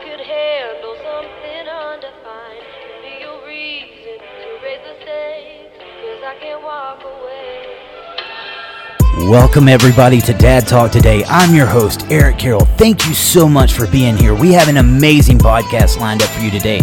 Could handle something undefined. Reason to raise the stakes, cause I can't walk away. Welcome, everybody, to Dad Talk Today. I'm your host, Eric Carroll. Thank you so much for being here. We have an amazing podcast lined up for you today.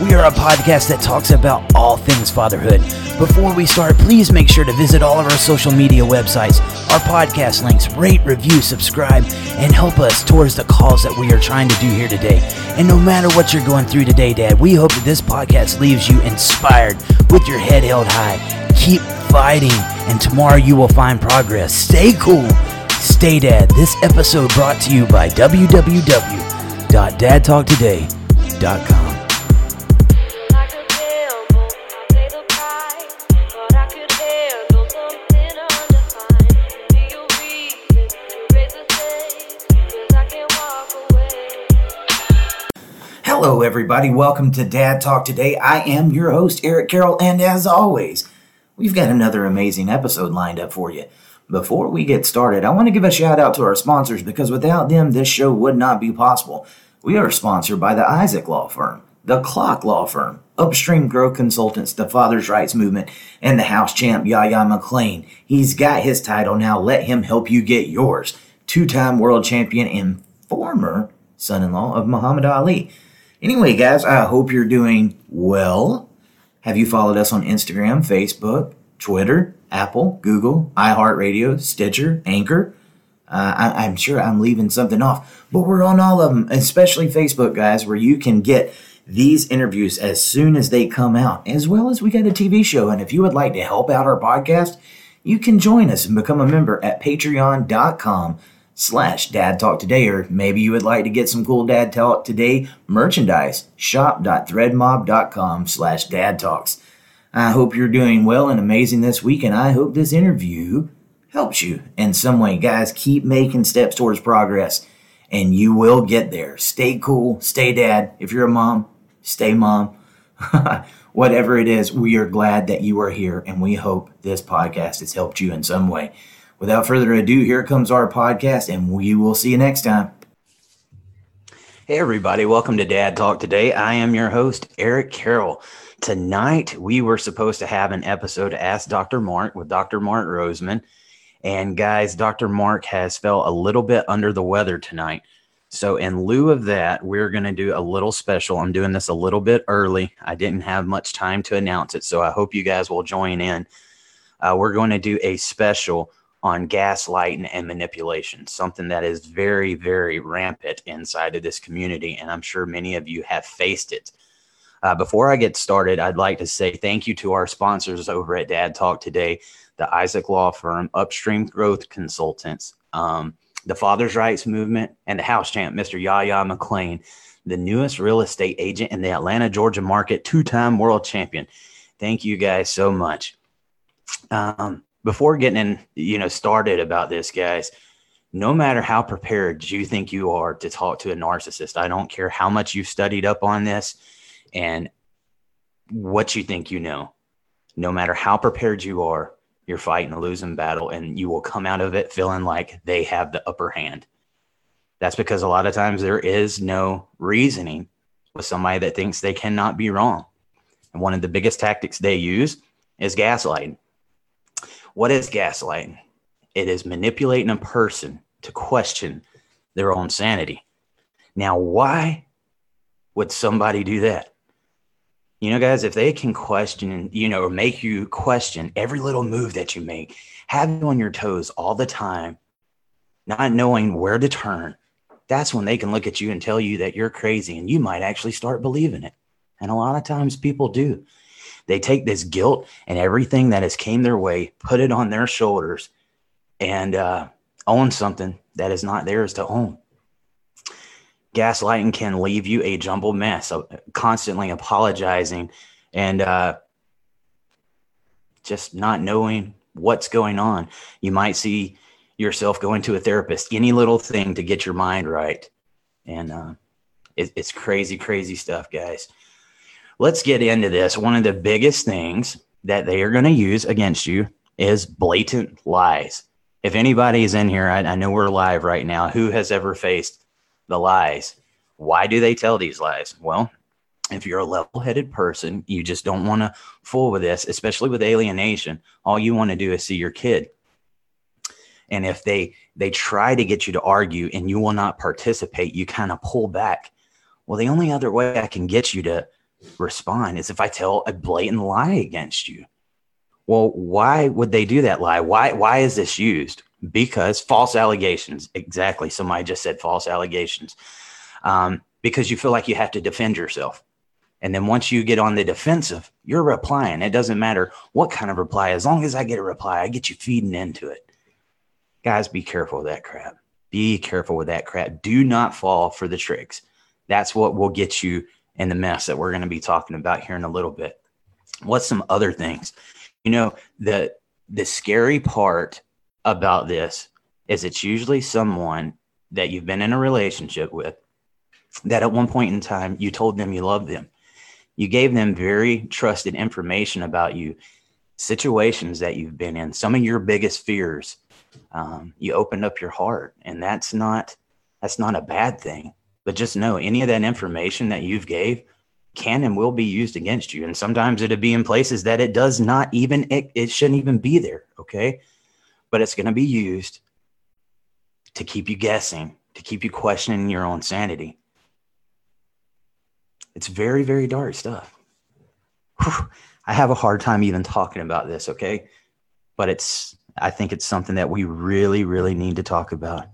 We are a podcast that talks about all things fatherhood. Before we start, please make sure to visit all of our social media websites, our podcast links, rate, review, subscribe, and help us towards the cause that we are trying to do here today. And no matter what you're going through today, Dad, we hope that this podcast leaves you inspired with your head held high. Keep fighting, and tomorrow you will find progress. Stay cool. Stay dad. This episode brought to you by www.dadtalktoday.com. Hello, everybody. Welcome to Dad Talk Today. I am your host, Eric Carroll, and as always, we've got another amazing episode lined up for you. Before we get started, I want to give a shout out to our sponsors because without them, this show would not be possible. We are sponsored by the Isaac Law Firm, the Clock Law Firm, Upstream Growth Consultants, the Father's Rights Movement, and the House Champ Yahya McClain. He's got his title now. Let him help you get yours. Two time world champion and former son in law of Muhammad Ali. Anyway, guys, I hope you're doing well. Have you followed us on Instagram, Facebook, Twitter, Apple, Google, iHeartRadio, Stitcher, Anchor? Uh, I, I'm sure I'm leaving something off, but we're on all of them, especially Facebook, guys, where you can get these interviews as soon as they come out, as well as we got a TV show. And if you would like to help out our podcast, you can join us and become a member at patreon.com slash dad talk today or maybe you would like to get some cool dad talk today merchandise. Shop.threadmob.com slash dad talks. I hope you're doing well and amazing this week and i hope this interview helps you in some way. Guys keep making steps towards progress and you will get there. Stay cool stay dad. If you're a mom stay mom. Whatever it is we are glad that you are here and we hope this podcast has helped you in some way Without further ado, here comes our podcast, and we will see you next time. Hey, everybody, welcome to Dad Talk Today. I am your host, Eric Carroll. Tonight, we were supposed to have an episode Ask Dr. Mark with Dr. Mark Roseman. And guys, Dr. Mark has felt a little bit under the weather tonight. So, in lieu of that, we're going to do a little special. I'm doing this a little bit early. I didn't have much time to announce it, so I hope you guys will join in. Uh, we're going to do a special on gaslighting and manipulation, something that is very, very rampant inside of this community. And I'm sure many of you have faced it. Uh, before I get started, I'd like to say thank you to our sponsors over at Dad Talk today the Isaac Law Firm, Upstream Growth Consultants, um, the Father's Rights Movement, and the House Champ, Mr. Yahya McClain, the newest real estate agent in the Atlanta, Georgia market, two time world champion. Thank you guys so much. Um, before getting in, you know, started about this, guys, no matter how prepared you think you are to talk to a narcissist, I don't care how much you've studied up on this and what you think you know. No matter how prepared you are, you're fighting a losing battle and you will come out of it feeling like they have the upper hand. That's because a lot of times there is no reasoning with somebody that thinks they cannot be wrong. And one of the biggest tactics they use is gaslighting. What is gaslighting? It is manipulating a person to question their own sanity. Now, why would somebody do that? You know, guys, if they can question, you know, or make you question every little move that you make, have you on your toes all the time, not knowing where to turn, that's when they can look at you and tell you that you're crazy and you might actually start believing it. And a lot of times people do. They take this guilt and everything that has came their way, put it on their shoulders, and uh, own something that is not theirs to own. Gaslighting can leave you a jumbled mess, uh, constantly apologizing and uh, just not knowing what's going on. You might see yourself going to a therapist, any little thing to get your mind right. And uh, it, it's crazy, crazy stuff, guys let's get into this. One of the biggest things that they are going to use against you is blatant lies. If anybody is in here, I, I, know we're live right now. Who has ever faced the lies Why do they tell these lies? Well, if you're a level headed person, you just don't want to fool with this, especially with alienation. All you want to do is see your kid. And if they they try to get you to argue and you will not participate, you kind of pull back. Well, the only other way I can get you to respond is if I tell a blatant lie against you. Well, why would they do that lie? Why why is this used? Because false allegations. Exactly. Somebody just said false allegations. Um, because you feel like you have to defend yourself. And then once you get on the defensive, you're replying. It doesn't matter what kind of reply. As long as I get a reply, I get you feeding into it. Guys, be careful with that crap. Be careful with that crap. Do not fall for the tricks. That's what will get you in the mess that we're going to be talking about here in a little bit. What's some other things? You know, the the scary part about this is it's usually someone that you've been in a relationship with that at one point in time you told them you loved them you gave them very trusted information about you, situations that you've been in, some of your biggest fears. Um, you opened up your heart, and that's not that's not a bad thing. But just know any of that information that you've gave can and will be used against you, and sometimes it'll be in places that it does not even it, it shouldn't even be there. Okay, but it's going to be used to keep you guessing, to keep you questioning your own sanity. It's very, very dark stuff. Whew. I have a hard time even talking about this, okay? But it's, I think it's something that we really, really need to talk about.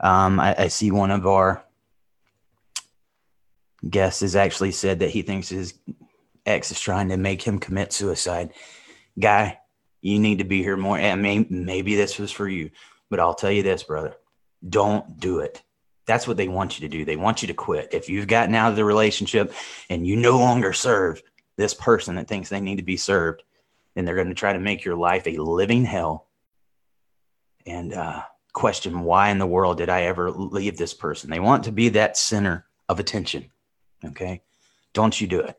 Um, I, I see one of our guests has actually said that he thinks his ex is trying to make him commit suicide. Guy, you need to be here more. I mean, maybe this was for you, but I'll tell you this, brother don't do it. That's what they want you to do. They want you to quit. If you've gotten out of the relationship and you no longer serve this person that thinks they need to be served, then they're going to try to make your life a living hell and uh, question why in the world did I ever leave this person? They want to be that center of attention. Okay. Don't you do it.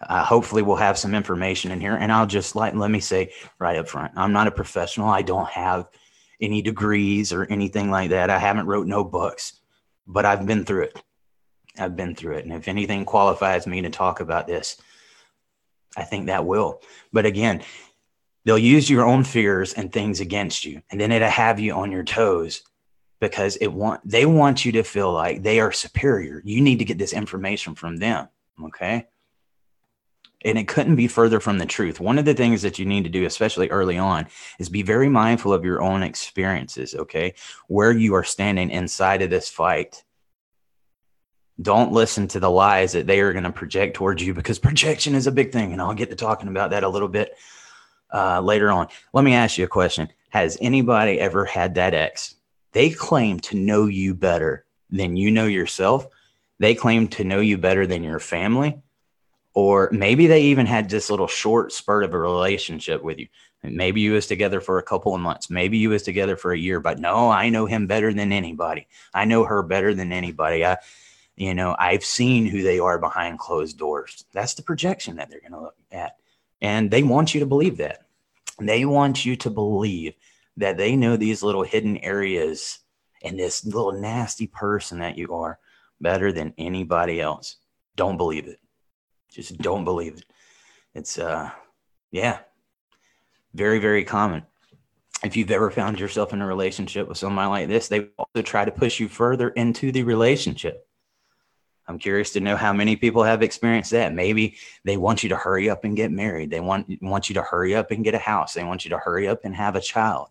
Uh, hopefully, we'll have some information in here. And I'll just like, let me say right up front I'm not a professional. I don't have any degrees or anything like that. I haven't wrote no books but I've been through it. I've been through it. And if anything qualifies me to talk about this, I think that will. But again, they'll use your own fears and things against you. And then it'll have you on your toes because it want they want you to feel like they are superior. You need to get this information from them. Okay. And it couldn't be further from the truth. One of the things that you need to do, especially early on, is be very mindful of your own experiences, okay? Where you are standing inside of this fight. Don't listen to the lies that they are going to project towards you because projection is a big thing. And I'll get to talking about that a little bit uh, later on. Let me ask you a question Has anybody ever had that ex? They claim to know you better than you know yourself. They claim to know you better than your family or maybe they even had this little short spurt of a relationship with you. Maybe you was together for a couple of months. Maybe you was together for a year, but no, I know him better than anybody. I know her better than anybody. I, you know, I've seen who they are behind closed doors. That's the projection that they're going to look at. And they want you to believe that. They want you to believe that they know these little hidden areas and this little nasty person that you are better than anybody else. Don't believe it. Just don't believe it. It's uh yeah. Very, very common. If you've ever found yourself in a relationship with somebody like this, they also try to push you further into the relationship. I'm curious to know how many people have experienced that. Maybe they want you to hurry up and get married. They want want you to hurry up and get a house. They want you to hurry up and have a child.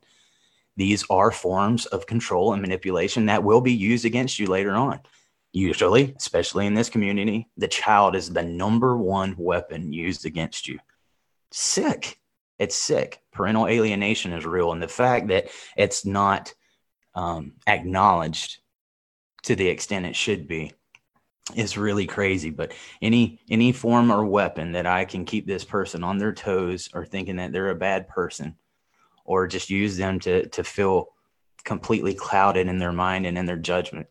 These are forms of control and manipulation that will be used against you later on. Usually, especially in this community, the child is the number one weapon used against you. Sick. It's sick. Parental alienation is real. And the fact that it's not um, acknowledged to the extent it should be is really crazy but any any form or weapon that i can keep this person on their toes or thinking that they're a bad person or just use them to to feel completely clouded in their mind and in their judgment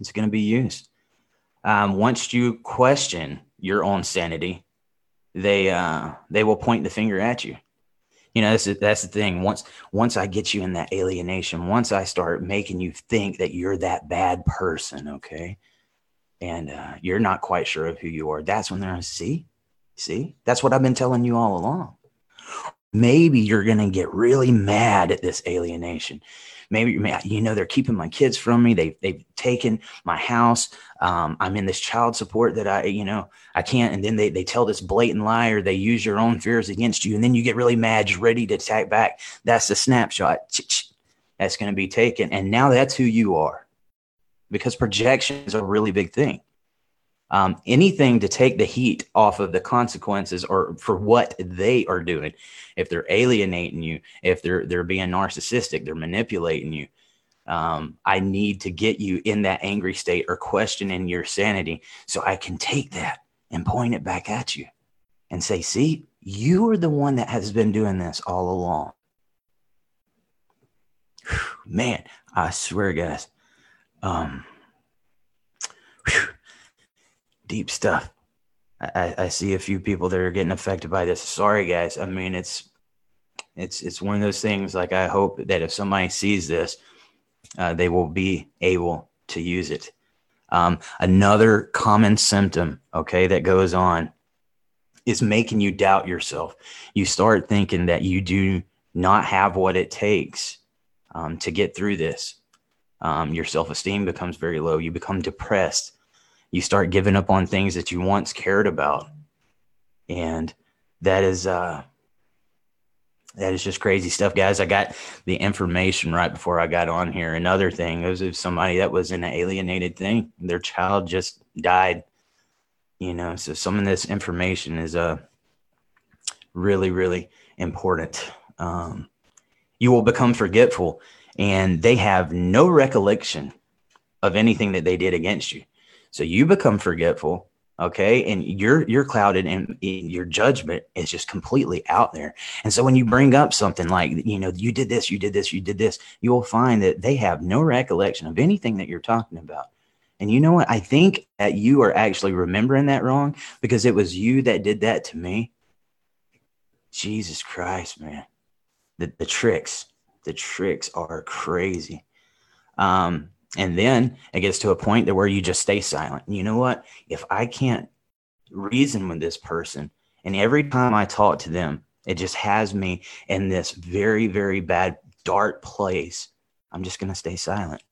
it's going to be used. Um, once you question your own sanity, they uh, they will point the finger at you. You know, that's the, that's the thing. Once once I get you in that alienation, once I start making you think that you're that bad person, okay, and uh, you're not quite sure of who you are, that's when they're like, see, see, that's what I've been telling you all along. Maybe you're going to get really mad at this alienation. Maybe you know they're keeping my kids from me. They they've taken my house. Um, I'm in this child support that I you know I can't. And then they they tell this blatant lie or they use your own fears against you, and then you get really mad, ready to attack back. That's the snapshot that's going to be taken, and now that's who you are because projection is a really big thing. Um, anything to take the heat off of the consequences or for what they are doing. If they're alienating you, if they're they're being narcissistic, they're manipulating you. Um, I need to get you in that angry state or questioning your sanity so I can take that and point it back at you and say, see, you are the one that has been doing this all along. Man, I swear, guys, um, whew, deep stuff. I, I see a few people that are getting affected by this. Sorry, guys. I mean, it's it's it's one of those things. Like I hope that if somebody sees this, uh, they will be able to use it. Um, another common symptom, okay, that goes on is making you doubt yourself. You start thinking that you do not have what it takes um, to get through this um, your self esteem becomes very low. You become depressed. You start giving up on things that you once cared about. And that is, uh, that is just crazy stuff, guys. I got the information right before I got on here. Another thing was if somebody that was in an alienated thing, their child just died. You know, so some of this information is uh really, really important. Um, you will become forgetful and they have no recollection of anything that they did against you. So you become forgetful, okay, and you're you're clouded, and your judgment is just completely out there. And so when you bring up something like, you know, you did this, you did this, you did this, you will find that they have no recollection of anything that you're talking about. And you know what? I think that you are actually remembering that wrong because it was you that did that to me. Jesus Christ, man. The, the tricks, the tricks are crazy. Um, and then it gets to a point that where you just stay silent. You know what? If I can't reason with this person, and every time I talk to them, it just has me in this very, very bad, dark place. I'm just gonna stay silent.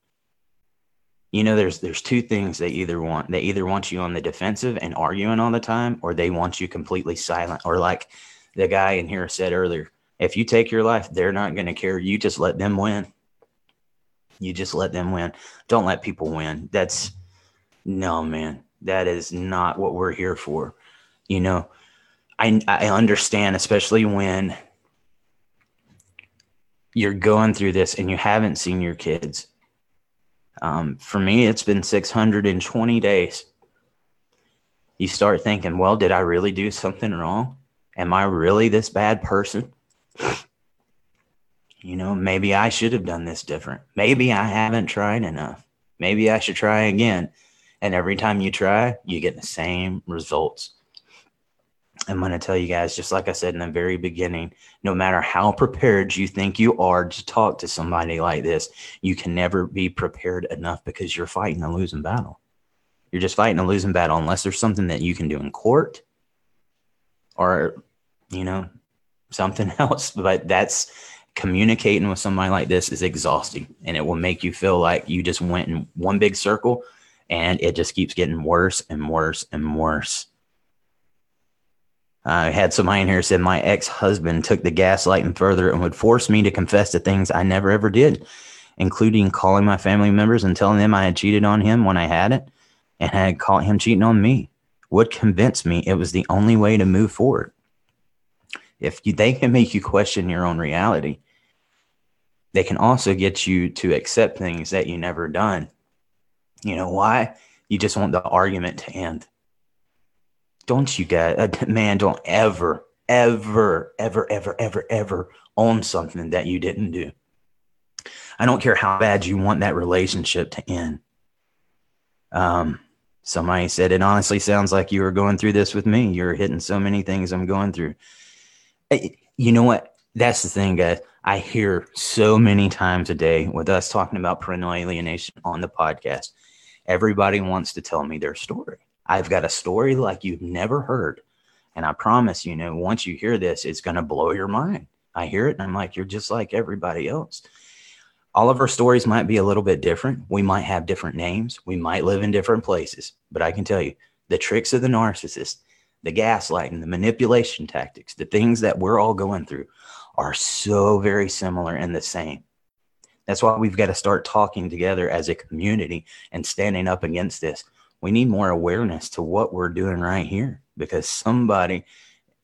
You know, there's there's two things they either want. They either want you on the defensive and arguing all the time, or they want you completely silent. Or like the guy in here said earlier, if you take your life, they're not to care. You just let them win. You just let them win. Don't let people win. That's no, man. That is not what we're here for. You know, I I understand, especially when you're going through this and you haven't seen your kids. Um, for me, it's been 620 days. You start thinking, well, did I really do something wrong? Am I really this bad person? You know, maybe I should have done this different. Maybe I haven't tried enough. Maybe I should try again. And every time you try, you get the same results. I'm going to tell you guys, just like I said in the very beginning, no matter how prepared you think you are to talk to somebody like this, you can never be prepared enough because you're fighting a losing battle. You're just fighting a losing battle unless there's something that you can do in court or, you know, something else. But that's communicating with somebody like this is exhausting and it will make you feel like you just went in one big circle and it just keeps getting worse and worse and worse. I had somebody in here said my ex husband took the gaslighting further and would force me to confess to things I never ever did, including calling my family members and telling them I had cheated on him when I hadn't and had caught him cheating on me. Would convince me it was the only way to move forward if you, they can make you question your own reality, they can also get you to accept things that you never done. You know why? You just want the argument to end. Don't you guys, uh, man, don't ever, ever, ever, ever, ever, ever own something that you didn't do. I don't care how bad you want that relationship to end. Um, somebody said it honestly sounds like you were going through this with me. You're hitting so many things I'm going through you know what? That's the thing, guys. I hear so many times a day with us talking about parental alienation on the podcast. Everybody wants to tell me their story. I've got a story like you've never heard. And I promise, you know, once you hear this, it's going to blow your mind. I hear it and I'm like, you're just like everybody else. All of our stories might be a little bit different. We might have different names. We might live in different places. But I can tell you the tricks of the narcissist, the gaslighting, the manipulation tactics, the things that we're all going through are so very similar and the same. That's why we've got to start talking together as a community and standing up against this. We need more awareness to what we're doing right here because somebody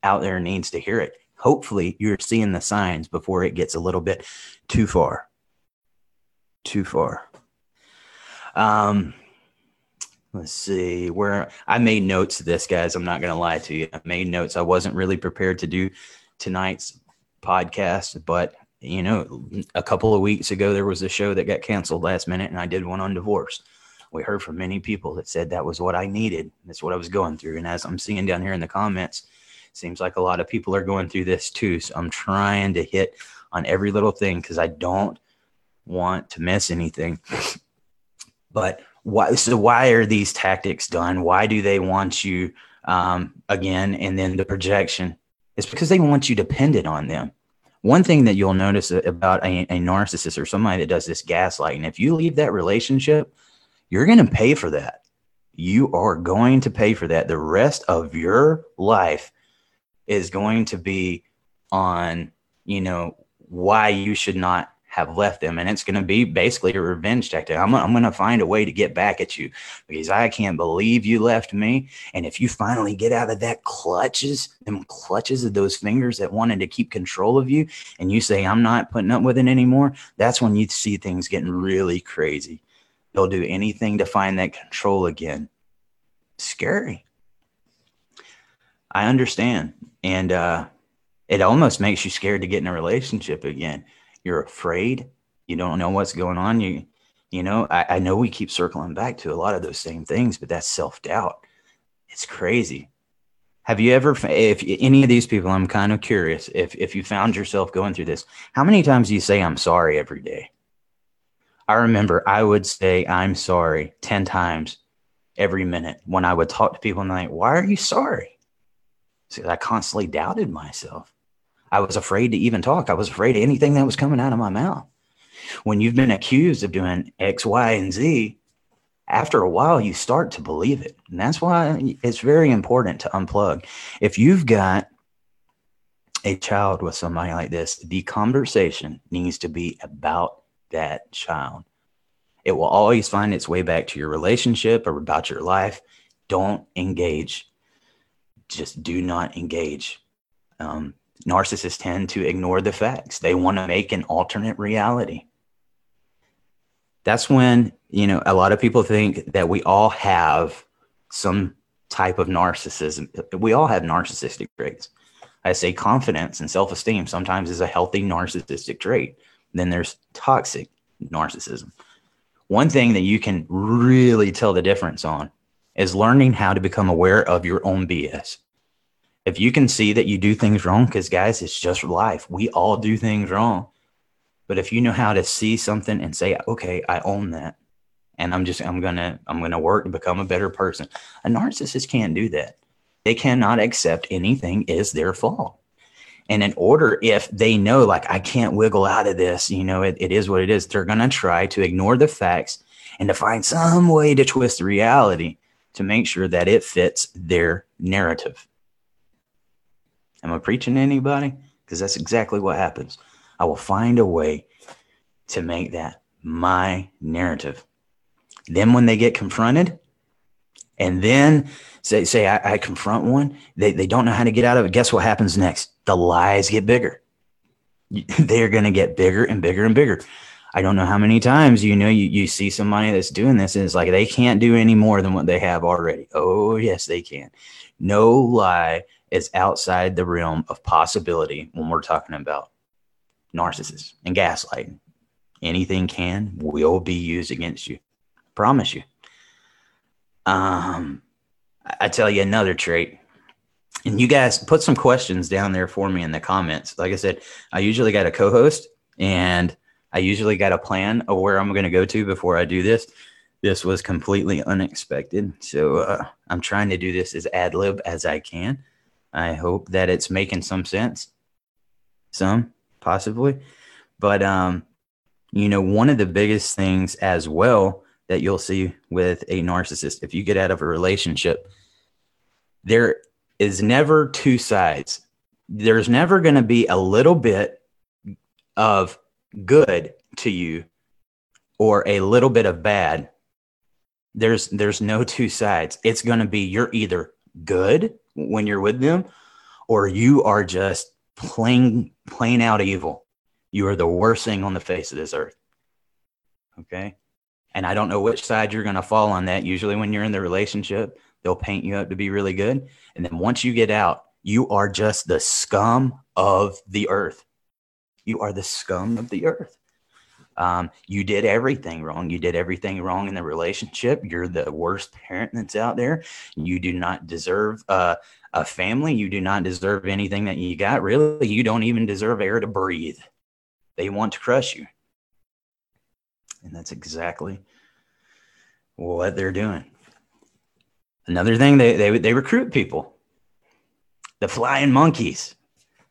out there needs to hear it. Hopefully, you're seeing the signs before it gets a little bit too far. Too far. Um, let's see where I made notes of this, guys. I'm not going to lie to you. I made notes. I wasn't really prepared to do tonight's podcast, but you know, a couple of weeks ago, there was a show that got canceled last minute, and I did one on divorce. We heard from many people that said that was what I needed. That's what I was going through. And as I'm seeing down here in the comments, seems like a lot of people are going through this too. So I'm trying to hit on every little thing because I don't want to miss anything. but why? So why are these tactics done? Why do they want you um, again? And then the projection is because they want you dependent on them one thing that you'll notice about a, a narcissist or somebody that does this gaslighting, if you leave that relationship, you're going to pay for that. You are going to pay for that. The rest of your life is going to be on, you know, why you should not have left them. And it's going to be basically a revenge tactic. I'm, I'm going to find a way to get back at you because I can't believe you left me. And if you finally get out of that clutches, them clutches of those fingers that wanted to keep control of you, and you say, I'm not putting up with it anymore, that's when you see things getting really crazy. They'll do anything to find that control again. Scary. I understand. And uh, it almost makes you scared to get in a relationship again you're afraid you don't know what's going on you you know I, I know we keep circling back to a lot of those same things but that's self-doubt. It's crazy. Have you ever if any of these people i'm kind of curious if if you found yourself going through this how many times do you say i'm sorry every day? I remember i would say i'm sorry 10 times every minute when i would talk to people and like why are you sorry? Because i constantly doubted myself I was afraid to even talk. I was afraid of anything that was coming out of my mouth. When you've been accused of doing X, Y, and Z, after a while, you start to believe it. And that's why it's very important to unplug. If you've got a child with somebody like this, the conversation needs to be about that child. It will always find its way back to your relationship or about your life. Don't engage. Just do not engage. Um, narcissists tend to ignore the facts. They want to make an alternate reality. That's when, you know, a lot of people think that we all have some type of narcissism. We all have narcissistic traits. I say confidence and self esteem sometimes is a healthy narcissistic trait. Then there's toxic narcissism. One thing that you can really tell the difference on is learning how to become aware of your own BS if you can see that you do things wrong, because guys, it's just life. We all do things wrong. But if you know how to see something and say, okay, I own that. And I'm just, I'm going to, I'm going to work to become a better person. A narcissist can't do that. They cannot accept anything is their fault. And in order, if they know, like, I can't wiggle out of this, you know, it, it is what it is, they're going to try to ignore the facts and to find some way to twist reality to make sure that it fits their narrative. Am I preaching to anybody? Because that's exactly what happens. I will find a way to make that my narrative. Then when they get confronted, and then say, say I, I confront one, they, they don't know how to get out of it. Guess what happens next? The lies get bigger. They're going to get bigger and bigger and bigger. I don't know how many times you know you, you see somebody that's doing this and it's like they can't do any more than what they have already. Oh, yes, they can. No lie is outside the realm of possibility when we're talking about narcissists and gaslighting. Anything can, will be used against you. I promise you. Um, I tell you another trait. And you guys put some questions down there for me in the comments. Like I said, I usually got a co host and I usually got a plan of where I'm going to go to before I do this. This was completely unexpected. So uh, I'm trying to do this as ad lib as I can. I hope that it's making some sense. Some, possibly. But, um, you know, one of the biggest things as well that you'll see with a narcissist, if you get out of a relationship, there is never two sides. There's never going to be a little bit of good to you or a little bit of bad there's there's no two sides it's going to be you're either good when you're with them or you are just plain plain out evil. You are the worst thing on the face of this earth. Okay? And i don't know which side you're going to fall on that. Usually when you're in the relationship they'll paint you up to be really good. And then once you get out you are just the scum of the earth. You are the scum of the earth um, you did everything wrong. You did everything wrong in the relationship. You're the worst parent that's out there. You do not deserve uh, a family. You do not deserve anything that you got. Really, you don't even deserve air to breathe. They want to crush you. And that's exactly what they're doing. Another thing, they, they, they recruit people. The flying monkeys.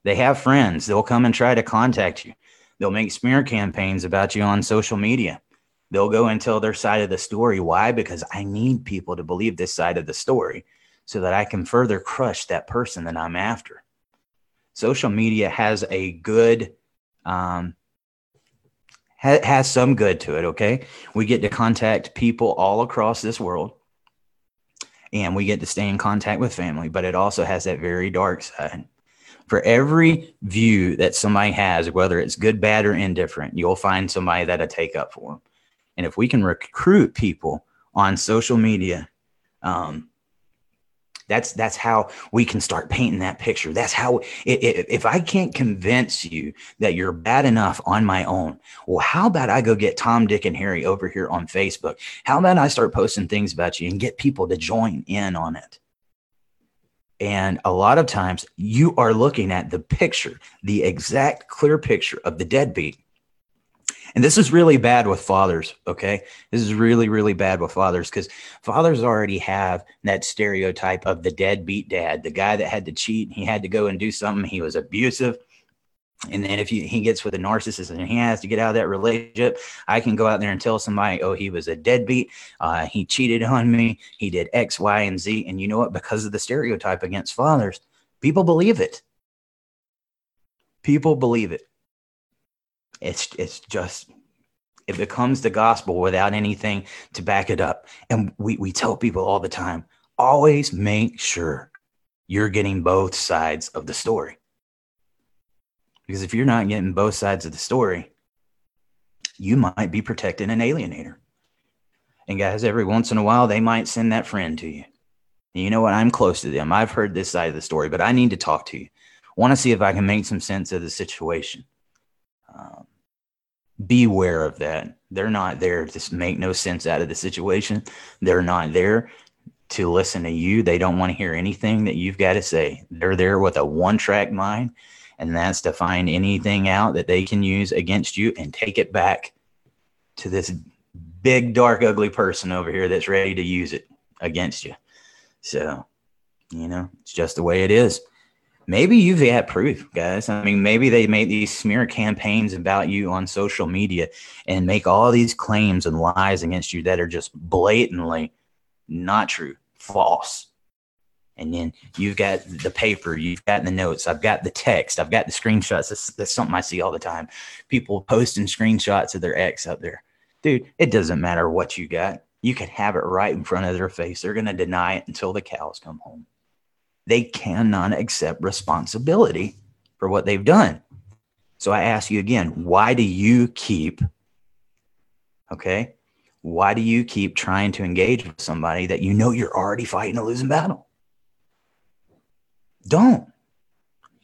They have friends. They'll come and try to contact you. They'll make smear campaigns about you on social media. They'll go and tell their side of the story. Why? Because I need people to believe this side of the story so that I can further crush that person that I'm after. Social media has a good, um, ha- has some good to it. Okay. We get to contact people all across this world and we get to stay in contact with family, but it also has that very dark side for every view that somebody has, whether it's good, bad, or indifferent, you'll find somebody that'll take up for them. And if we can recruit people on social media, um, that's that's how we can start painting that picture. That's how if, if I can't convince you that you're bad enough on my own, well, how about I go get Tom, Dick, and Harry over here on Facebook? How about I start posting things about you and get people to join in on it? And a lot of times you are looking at the picture, the exact clear picture of the deadbeat. And this is really bad with fathers, okay? This is really, really bad with fathers because fathers already have that stereotype of the deadbeat dad, the guy that had to cheat, he had to go and do something, he was abusive and then if he, he gets with a narcissist and he has to get out of that relationship, I can go out there and tell somebody, oh, he was a deadbeat. Uh, he cheated on me. He did X, Y, and Z. And you know what? Because of the stereotype against fathers, people believe it. People believe it. It's, it's just, it becomes the gospel without anything to back it up. And we, we tell people all the time always make sure you're getting both sides of the story because if you're not getting both sides of the story, you might be protecting an alienator. And guys, every once in a while, they might send that friend to you. And you know what? I'm close to them. I've heard this side of the story, but I need to talk to you. Want to see if I can make some sense of the situation. Um, beware of that. They're not there to make no sense out of the situation. They're not there to listen to you. They don't want to hear anything that you've got to say. They're there with a one track mind and that's to find anything out that they can use against you and take it back to this big, dark, ugly person over here that's ready to use it against you. So, you know, it's just the way it is. Maybe you've got proof, guys. I mean, maybe they made these smear campaigns about you on social media and make all these claims and lies against you that are just blatantly not true, false. And then you've got the paper, you've got the notes, I've got the text, I've got the screenshots. That's, that's something I see all the time. People posting screenshots of their ex up there. Dude, it doesn't matter what you got. You can have it right in front of their face. They're going to deny it until the cows come home. They cannot accept responsibility for what they've done. So I ask you again, why do you keep, okay, why do you keep trying to engage with somebody that you know you're already fighting a losing battle? Don't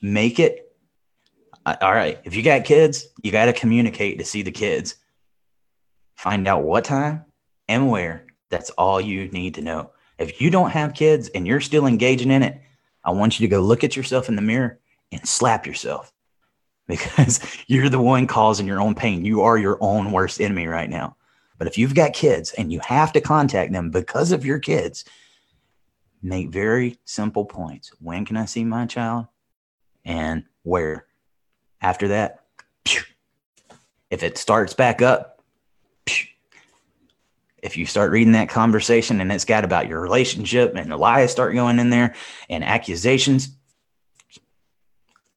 make it. Uh, all right. If you got kids, you got to communicate to see the kids. Find out what time and where. That's all you need to know. If you don't have kids and you're still engaging in it, I want you to go look at yourself in the mirror and slap yourself because you're the one causing your own pain. You are your own worst enemy right now. But if you've got kids and you have to contact them because of your kids, make very simple points. When can I see my child? And where? After that, if it starts back up, if you start reading that conversation and it's got about your relationship and the lies start going in there and accusations,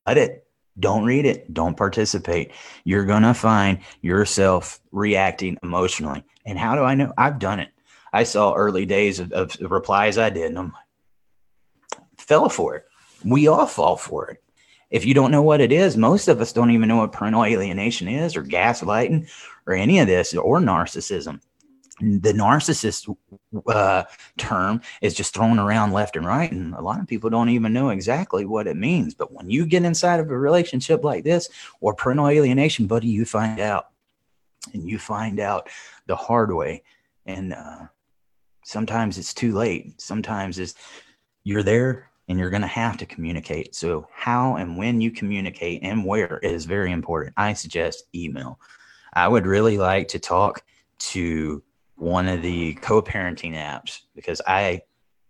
let it. Don't read it. Don't participate. You're going to find yourself reacting emotionally. And how do I know? I've done it. I saw early days of, of replies I did, and I'm fell for it. We all fall for it. If you don't know what it is, most of us don't even know what parental alienation is, or gaslighting, or any of this, or narcissism. The narcissist uh, term is just thrown around left and right, and a lot of people don't even know exactly what it means. But when you get inside of a relationship like this, or parental alienation, buddy, you find out, and you find out the hard way. And uh, sometimes it's too late. Sometimes it's you're there and you're going to have to communicate. So, how and when you communicate and where is very important. I suggest email. I would really like to talk to one of the co-parenting apps because I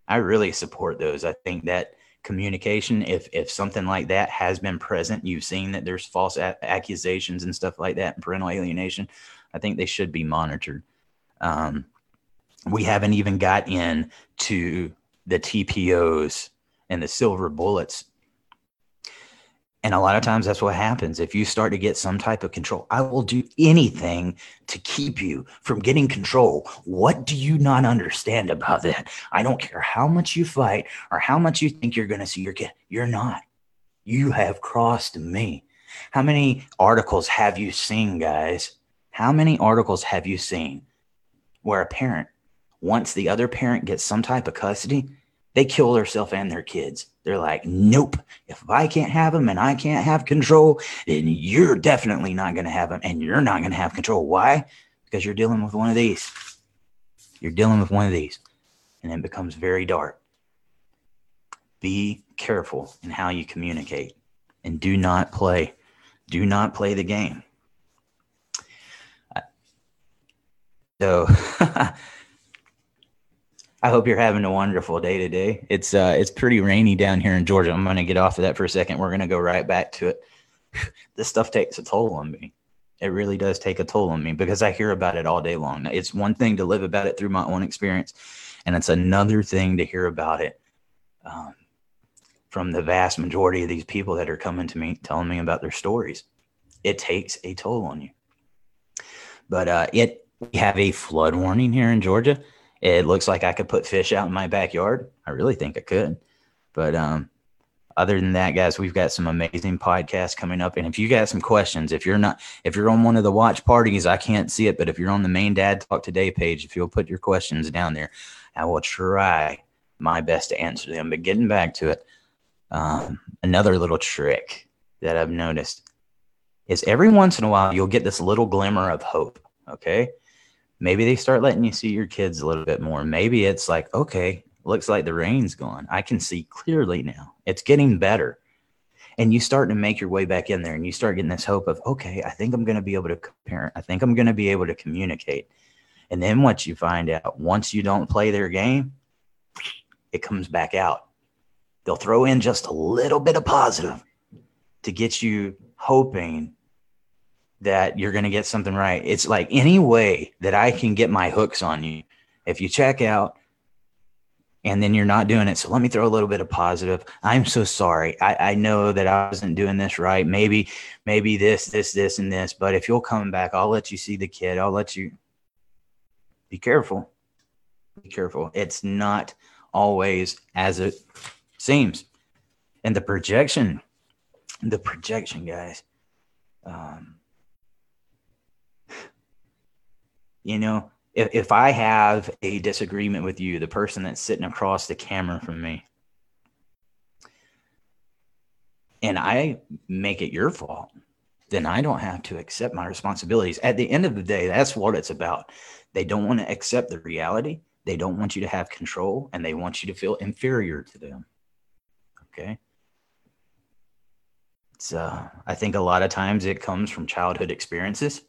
I really support those. I think that communication if if something like that has been present, you've seen that there's false a- accusations and stuff like that and parental alienation, I think they should be monitored. Um, we haven't even got in to the TPOs and the silver bullets. And a lot of times that's what happens. If you start to get some type of control, I will do anything to keep you from getting control. What do you not understand about that? I don't care how much you fight or how much you think you're going to see your kid. You're not. You have crossed me. How many articles have you seen, guys? How many articles have you seen where a parent, once the other parent gets some type of custody, they kill themselves and their kids. They're like, nope, if I can't have them and I can't have control, then you're definitely not going to have them and you're not going to have control. Why? Because you're dealing with one of these. You're dealing with one of these. And it becomes very dark. Be careful in how you communicate and do not play. Do not play the game. So I hope you're having a wonderful day today. It's uh it's pretty rainy down here in Georgia. I'm gonna get off of that for a second. We're gonna go right back to it. this stuff takes a toll on me. It really does take a toll on me because I hear about it all day long. It's one thing to live about it through my own experience, and it's another thing to hear about it um, from the vast majority of these people that are coming to me telling me about their stories. It takes a toll on you. But uh, it we have a flood warning here in Georgia it looks like I could put fish out in my backyard. I really think I could. But um, other than that, guys, we've got some amazing podcasts coming up. And if you got some questions, if you're not, if you're on one of the watch parties, I can't see it, but if you're on the main Dad Talk Today page, if you'll put your questions down there, I will try my best to answer them. But getting back to it, um, another little trick that I've noticed is every once in a while you'll get this little glimmer of hope. Okay maybe they start letting you see your kids a little bit more. Maybe it's like, okay, looks like the rain's gone. I can see clearly now. It's getting better. And you start to make your way back in there and you start getting this hope of, okay, I think I'm going to be able to parent. I think I'm going to be able to communicate. And then what you find out, once you don't play their game, it comes back out. They'll throw in just a little bit of positive to get you hoping that you're going to get something right. It's like any way that I can get my hooks on you. If you check out and then you're not doing it. So let me throw a little bit of positive. I'm so sorry. I, I know that I wasn't doing this right. Maybe, maybe this, this, this, and this. But if you'll come back, I'll let you see the kid. I'll let you be careful. Be careful. It's not always as it seems. And the projection, the projection, guys. Um, you know, if, if I have a disagreement with you, the person that's sitting across the camera from me, and I make it your fault, then I don't have to accept my responsibilities. At the end of the day, that's what it's about. They don't want to accept the reality. They don't want you to have control and they want you to feel inferior to them. Okay. It's, uh, I think a lot of times it comes from childhood experiences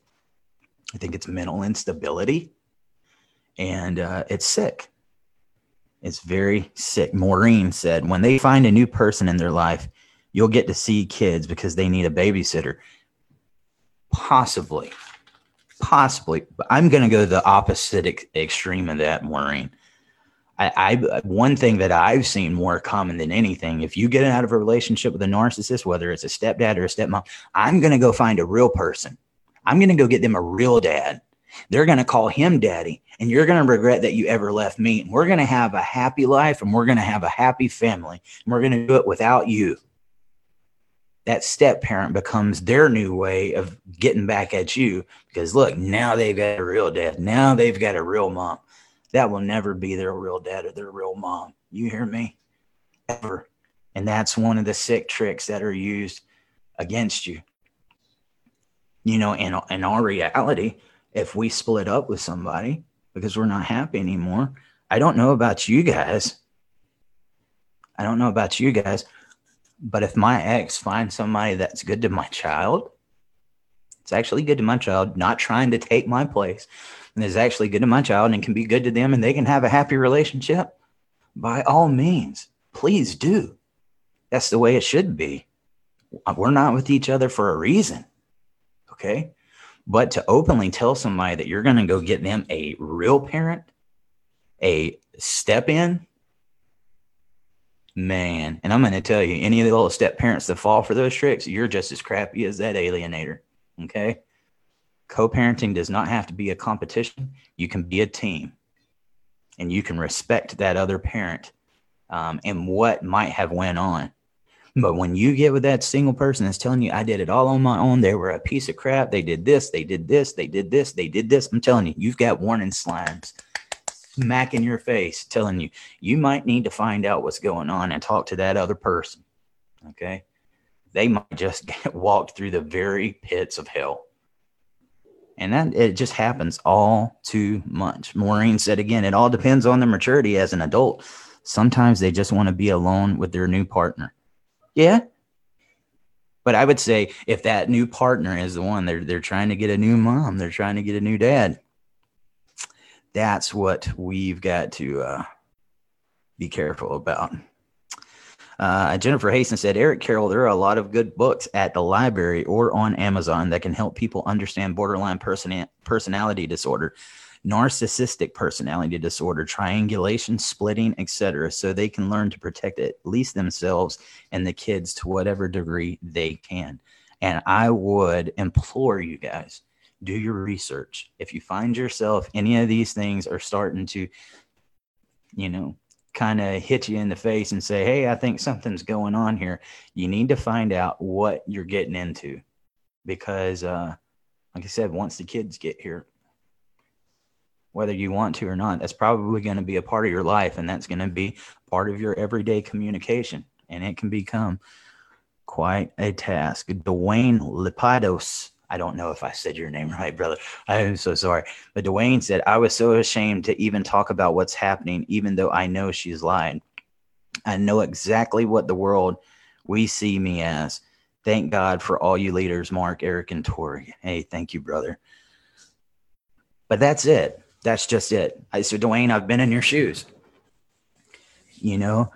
I think it's mental instability, and uh, it's sick. It's very sick. Maureen said, when they find a new person in their life, you'll get to see kids because they need a babysitter. Possibly, possibly. But I'm going to go the opposite ex- extreme of that, Maureen. I, I one thing that I've seen more common than anything, if you get out of a relationship with a narcissist, whether it's a stepdad or a stepmom, I'm going to go find a real person. I'm going to go get them a real dad. They're going to call him daddy, and you're going to regret that you ever left me. And we're going to have a happy life, and we're going to have a happy family, and we're going to do it without you. That step parent becomes their new way of getting back at you because look, now they've got a real dad. Now they've got a real mom that will never be their real dad or their real mom. You hear me? Ever. And that's one of the sick tricks that are used against you. You know, in, in our reality, if we split up with somebody because we're not happy anymore, I don't know about you guys. I don't know about you guys, but if my ex finds somebody that's good to my child, it's actually good to my child, not trying to take my place, and is actually good to my child and can be good to them and they can have a happy relationship, by all means, please do. That's the way it should be. We're not with each other for a reason. Okay. But to openly tell somebody that you're going to go get them a real parent, a step in, man. And I'm going to tell you, any of the little step parents that fall for those tricks, you're just as crappy as that alienator. Okay. Co parenting does not have to be a competition, you can be a team and you can respect that other parent um, and what might have went on. But when you get with that single person that's telling you, I did it all on my own, they were a piece of crap, they did this, they did this, they did this, they did this, I'm telling you, you've got warning slimes smack in your face telling you, you might need to find out what's going on and talk to that other person. Okay. They might just get walked through the very pits of hell. And that it just happens all too much. Maureen said again, it all depends on their maturity as an adult. Sometimes they just want to be alone with their new partner. Yeah. But I would say if that new partner is the one they're they're trying to get a new mom, they're trying to get a new dad. That's what we've got to uh, be careful about. Uh, Jennifer Hasten said, Eric Carroll, there are a lot of good books at the library or on Amazon that can help people understand borderline person- personality disorder, narcissistic personality disorder, triangulation, splitting, etc., so they can learn to protect at least themselves and the kids to whatever degree they can. And I would implore you guys do your research. If you find yourself any of these things are starting to, you know, kind of hit you in the face and say, Hey, I think something's going on here, you need to find out what you're getting into. Because, uh, like I said, once the kids get here, whether you want to or not, that's probably going to be a part of your life and that's going to be part of your everyday communication. And it can become quite a task. Dwayne Lipidos I don't know if I said your name right, brother. I am so sorry. But Dwayne said, I was so ashamed to even talk about what's happening, even though I know she's lying. I know exactly what the world we see me as. Thank God for all you leaders, Mark, Eric, and Tori. Hey, thank you, brother. But that's it. That's just it. I said, Dwayne, I've been in your shoes. You know,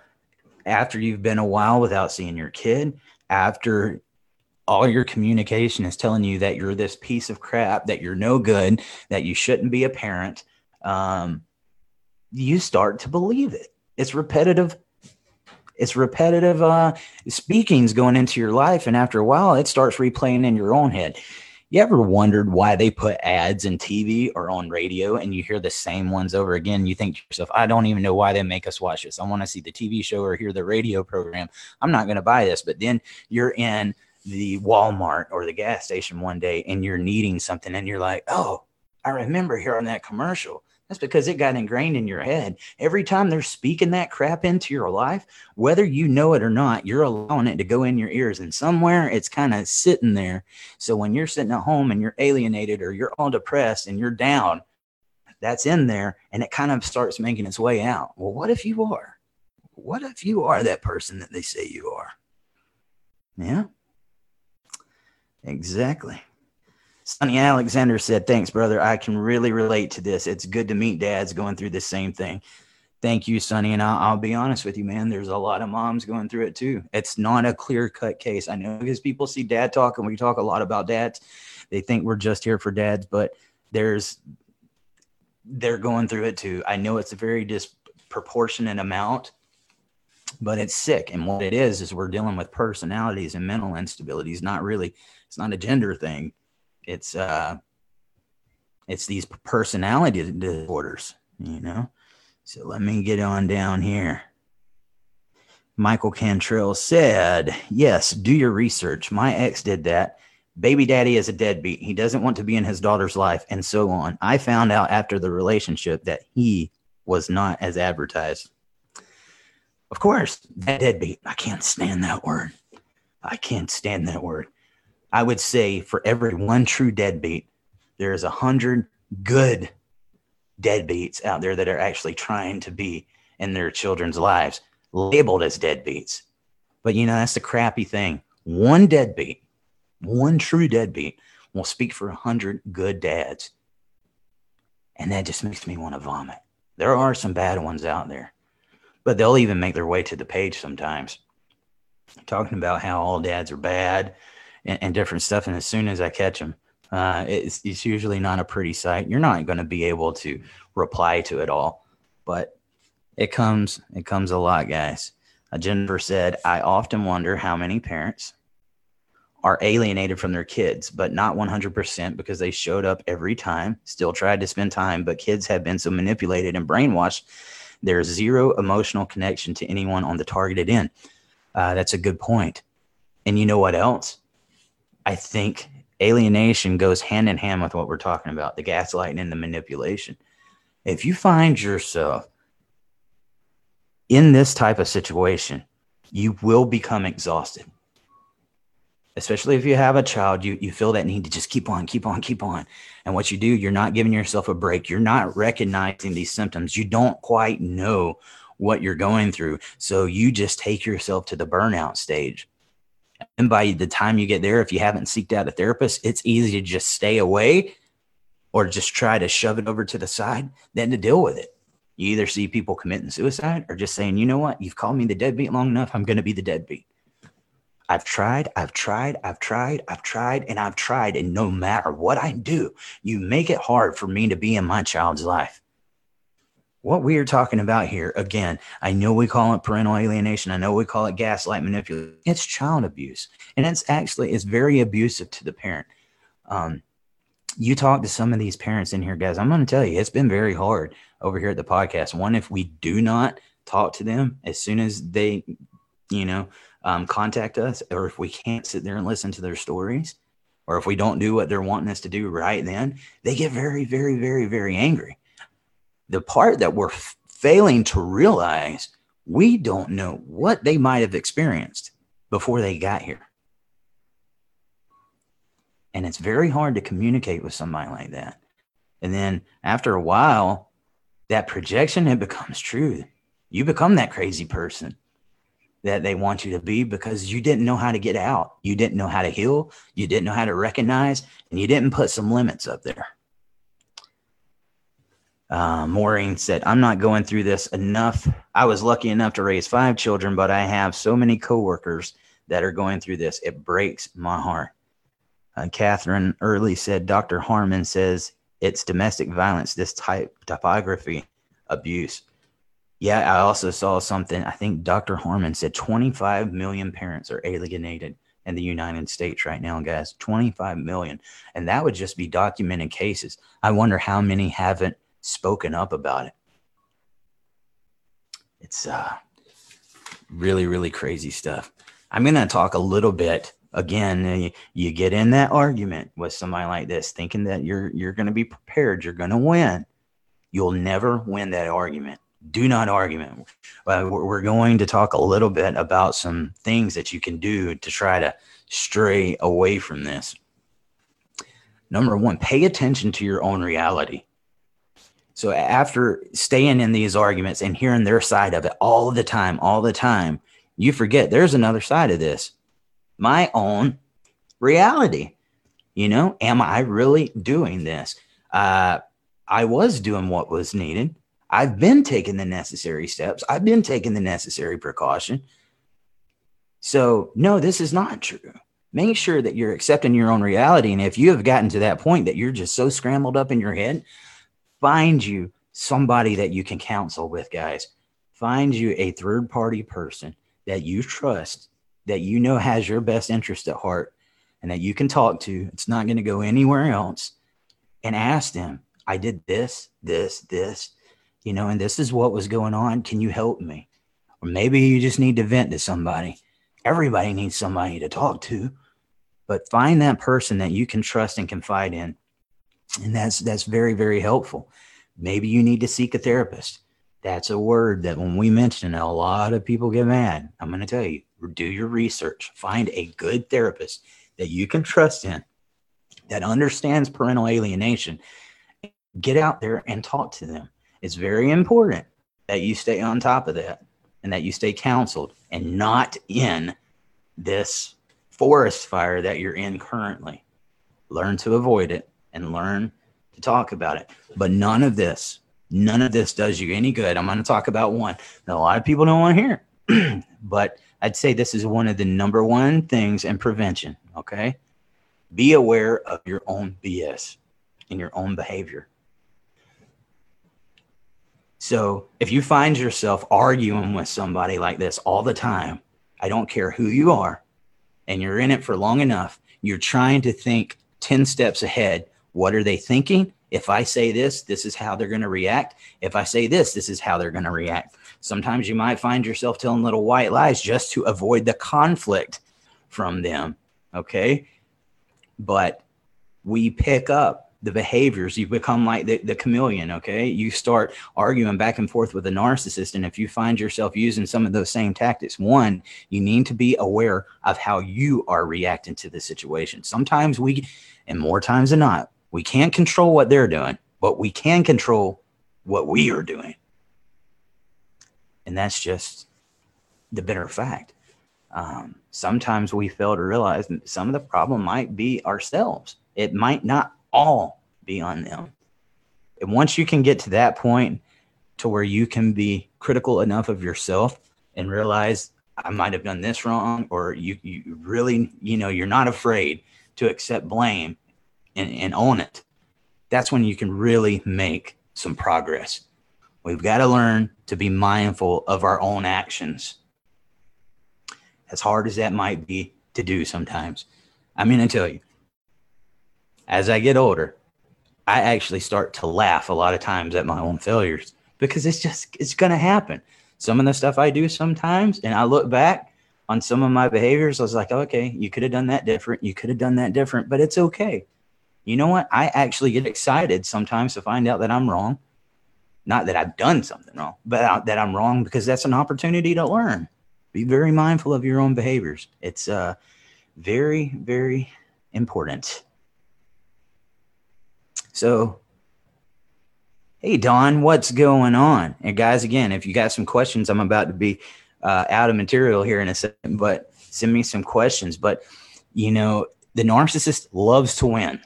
after you've been a while without seeing your kid, after all your communication is telling you that you're this piece of crap, that you're no good, that you shouldn't be a parent, um, you start to believe it. It's repetitive. It's repetitive uh, speakings going into your life, and after a while, it starts replaying in your own head. You ever wondered why they put ads in TV or on radio and you hear the same ones over again? You think to yourself, I don't even know why they make us watch this. I want to see the TV show or hear the radio program. I'm not going to buy this. But then you're in the Walmart or the gas station one day and you're needing something and you're like, oh, I remember hearing that commercial. That's because it got ingrained in your head. Every time they're speaking that crap into your life, whether you know it or not, you're allowing it to go in your ears. And somewhere it's kind of sitting there. So when you're sitting at home and you're alienated or you're all depressed and you're down, that's in there and it kind of starts making its way out. Well, what if you are? What if you are that person that they say you are? Yeah. Exactly. Sonny Alexander said, Thanks, brother. I can really relate to this. It's good to meet dads going through the same thing. Thank you, Sonny. And I'll, I'll be honest with you, man. There's a lot of moms going through it too. It's not a clear cut case. I know because people see dad talk and we talk a lot about dads. They think we're just here for dads, but there's they're going through it too. I know it's a very disproportionate amount, but it's sick. And what it is is we're dealing with personalities and mental instabilities. Not really. It's not a gender thing it's uh it's these personality disorders you know? So let me get on down here. Michael cantrell said yes do your research. My ex did that. Baby daddy is a deadbeat. He doesn't want to be in his daughter's life and so on. I found out after the relationship that he was not as advertised. Of course that deadbeat i can't stand that word. I can't stand that word I would say for every one true deadbeat, there's a hundred good deadbeats out there that are actually trying to be in their children's lives, labeled as deadbeats. But you know, that's the crappy thing. One deadbeat, one true deadbeat will speak for a hundred good dads. And that just makes me want to vomit. There are some bad ones out there, but they'll even make their way to the page sometimes. Talking about how all dads are bad and, and different stuff. And as soon as I catch them, uh, it's, it's usually not a pretty sight. You're not going to be able to reply to it all, but it comes, it comes a lot, guys. Uh, Jennifer said, I often wonder how many parents are alienated from their kids, but not 100% because they showed up every time, still tried to spend time, but kids have been so manipulated and brainwashed. There's zero emotional connection to anyone on the targeted end. Uh, that's a good point. And you know what else? I think alienation goes hand in hand with what we're talking about the gaslighting and the manipulation. If you find yourself in this type of situation, you will become exhausted. Especially if you have a child, you, you feel that need to just keep on, keep on, keep on. And what you do, you're not giving yourself a break. You're not recognizing these symptoms. You don't quite know what you're going through. So you just take yourself to the burnout stage and by the time you get there, if you haven't seeked out a therapist, it's easy to just stay away or just try to shove it over to the side than to deal with it. You either see people committing suicide or just saying, you know what, you've called me the deadbeat long enough. I'm going to be the deadbeat. I've tried, I've tried, I've tried, I've tried, and I've tried. And no matter what I do, you make it hard for me to be in my child's life what we are talking about here, again, I know we call it parental alienation. I know we call it gaslight manipulation. It's child abuse. And it's actually, it's very abusive to the parent. Um, you talk to some of these parents in here, guys. I'm going to tell you, it's been very hard over here at the podcast. One, if we do not talk to them as soon as they, you know, um, contact us, or if we can't sit there and listen to their stories, or if we don't do what they're wanting us to do right then, they get very, very, very, very angry the part that we're f- failing to realize we don't know what they might have experienced before they got here. And it's very hard to communicate with somebody like that. And then after a while, that projection it becomes true. You become that crazy person that they want you to be because you didn't know how to get out. You didn't know how to heal. You didn't know how to recognize, and you didn't put some limits up there. Uh, Maureen said, I'm not going through this enough. I was lucky enough to raise five children, but I have so many coworkers that are going through this. It breaks my heart. Uh, Catherine Early said, Dr. Harman says it's domestic violence, this type typography abuse. Yeah, I also saw something. I think Dr. Harman said 25 million parents are alienated in the United States right now, guys. 25 million. And that would just be documented cases. I wonder how many haven't spoken up about it. It's uh, really, really crazy stuff. I'm going to talk a little bit again. You, you get in that argument with somebody like this, thinking that you're you're going to be prepared, you're going to win. You'll never win that argument. Do not argument. Uh, we're going to talk a little bit about some things that you can do to try to stray away from this. Number one, pay attention to your own reality. So after staying in these arguments and hearing their side of it all the time, all the time, you forget there's another side of this. My own reality. You know, am I really doing this? Uh, I was doing what was needed. I've been taking the necessary steps. I've been taking the necessary precaution. So, no, this is not true. Make sure that you're accepting your own reality. And if you have gotten to that point that you're just so scrambled up in your head, find you somebody that you can counsel with, guys. Find you a third party person that you trust, that you know has your best interest at heart, and that you can talk to. It's not going to go anywhere else. And ask them, I did this, this, this, you know, and this is what was going on. Can you help me? Or maybe you just need to vent to somebody. Everybody needs somebody to talk to, but find that person that you can trust and confide in. And that's that's very, very helpful. Maybe you need to seek a therapist. That's a word that when we mention a lot of people get mad. I'm going to tell you, do your research. Find a good therapist that you can trust in, that understands parental alienation. Get out there and talk to them. It's very important that you stay on top of that and that you stay counseled and not in this forest fire that you're in currently. Learn to avoid it and learn to talk about it. But none of this, none of this does you any good. I'm going to talk about one that a lot of people don't want to hear. but I'd say this is one of the number one things in prevention. Okay. Be aware of your own BS and your own behavior. So if you find yourself arguing with somebody like this all the time, I don't care who you are, and you're in it for long enough, you're trying to think 10 steps ahead. What are they thinking? If I say this, this is how they're going to react. If I say this, this is how they're going to react. Sometimes you might find yourself telling little white lies just to avoid the conflict from them. Okay. But we pick up the behaviors you become like the, the chameleon okay you start arguing back and forth with a narcissist and if you find yourself using some of those same tactics one you need to be aware of how you are reacting to the situation sometimes we and more times than not we can't control what they're doing but we can control what we are doing. And that's just the bitter fact. Um, sometimes we fail to realize some of the problem might be ourselves. It might not all be on them. And once you can get to that point to where you can be critical enough of yourself and realize I might have done this wrong, or you, you really, you know, you're not afraid to accept blame and, and own it. That's when you can really make some progress. We've got to learn to be mindful of our own actions. As hard as that might be to do sometimes. I mean, I tell you, as I get older, I actually start to laugh a lot of times at my own failures because it's just it's going to happen. Some of the stuff I do sometimes and I look back on some of my behaviors I was like, "Okay, you could have done that different. You could have done that different, but it's okay." You know what? I actually get excited sometimes to find out that I'm wrong. Not that I've done something wrong, but that I'm wrong because that's an opportunity to learn. Be very mindful of your own behaviors. It's uh very very important. So, hey, Don, what's going on? And guys, again, if you got some questions, I'm about to be uh, out of material here in a second, but send me some questions. But, you know, the narcissist loves to win,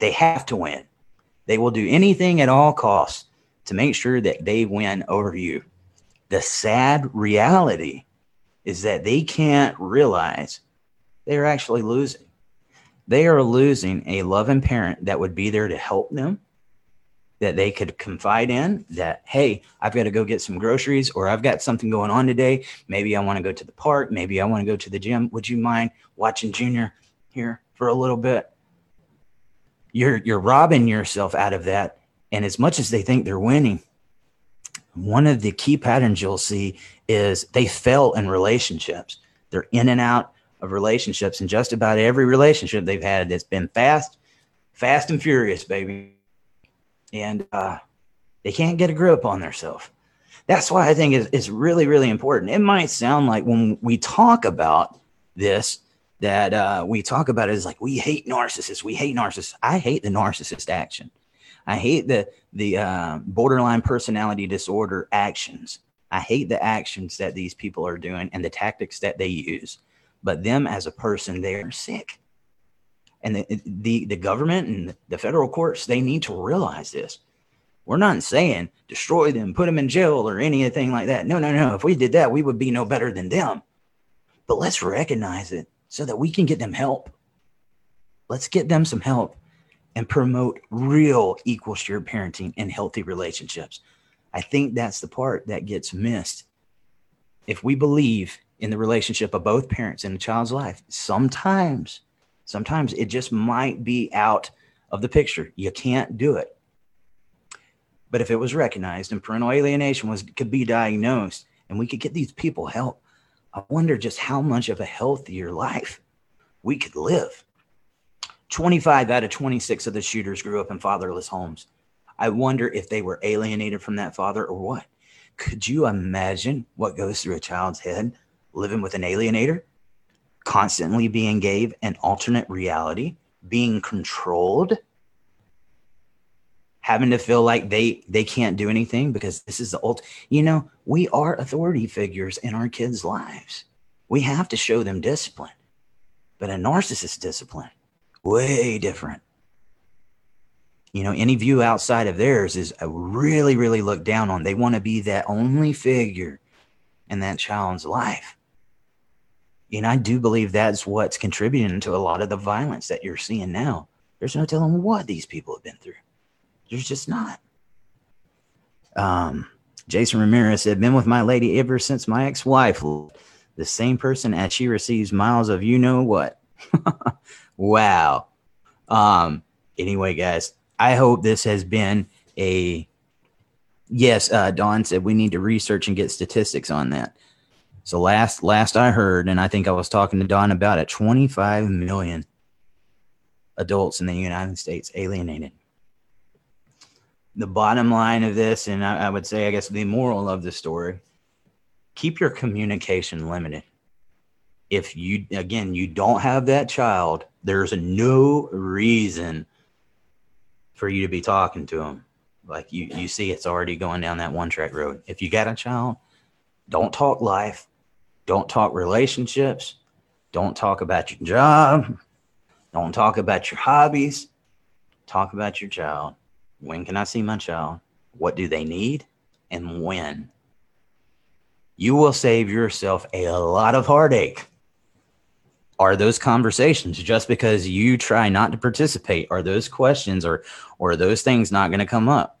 they have to win. They will do anything at all costs to make sure that they win over you. The sad reality is that they can't realize they're actually losing they are losing a loving parent that would be there to help them, that they could confide in, that, hey, I've got to go get some groceries or I've got something going on today. Maybe I want to go to the park. Maybe I want to go to the gym. Would you mind watching Junior here for a little bit? You're, you're robbing yourself out of that. And as much as they think they're winning, one of the key patterns you'll see is they fail in relationships. They're in and out of relationships, and just about every relationship they've had that's been fast, fast and furious, baby. And uh, they can't get a grip on themselves. That's why I think it's, it's really, really important. It might sound like when we talk about this, that uh, we talk about is like we hate narcissists. We hate narcissists. I hate the narcissist action. I hate the the uh, borderline personality disorder actions. I hate the actions that these people are doing and the tactics that they use but them as a person, they're sick. And the, the, the government and the federal courts, they need to realize this. We're not saying destroy them, put them in jail, or anything like that. No, no, no. If we did that, we would be no better than them. But let's recognize it so that we can get them help. Let's get them some help and promote real equal shared parenting and healthy relationships. I think that's the part that gets missed. If we believe in the relationship of both parents in a child's life, sometimes, sometimes it just might be out of the picture. You can't do it. But if it was recognized and parental alienation was could be diagnosed and we could get these people help, I wonder just how much of a healthier life we could live. 25 out of 26 of the shooters grew up in fatherless homes. I wonder if they were alienated from that father or what. Could you imagine what goes through a child's head living with an alienator, constantly being gave an alternate reality, being controlled, having to feel like they they can't do anything because this is the old you know, we are authority figures in our kids' lives. We have to show them discipline. But a narcissist discipline way different. You know, any view outside of theirs is a really, really looked down on. They want to be that only figure in that child's life. And I do believe that's what's contributing to a lot of the violence that you're seeing now. There's no telling what these people have been through. There's just not. Um, Jason Ramirez said, been with my lady ever since my ex-wife, the same person as she receives miles of you know what. Wow. Um, anyway, guys, I hope this has been a yes. Uh, Don said we need to research and get statistics on that. So last last I heard, and I think I was talking to Don about it, 25 million adults in the United States alienated. The bottom line of this, and I, I would say, I guess the moral of the story, keep your communication limited. If you again you don't have that child there's no reason for you to be talking to them like you you see it's already going down that one track road. If you got a child don't talk life don't talk relationships don't talk about your job don't talk about your hobbies talk about your child when can i see my child? What do they need? And when? You will save yourself a lot of heartache. Are those conversations just because you try not to participate? Are those questions or or are those things not going to come up?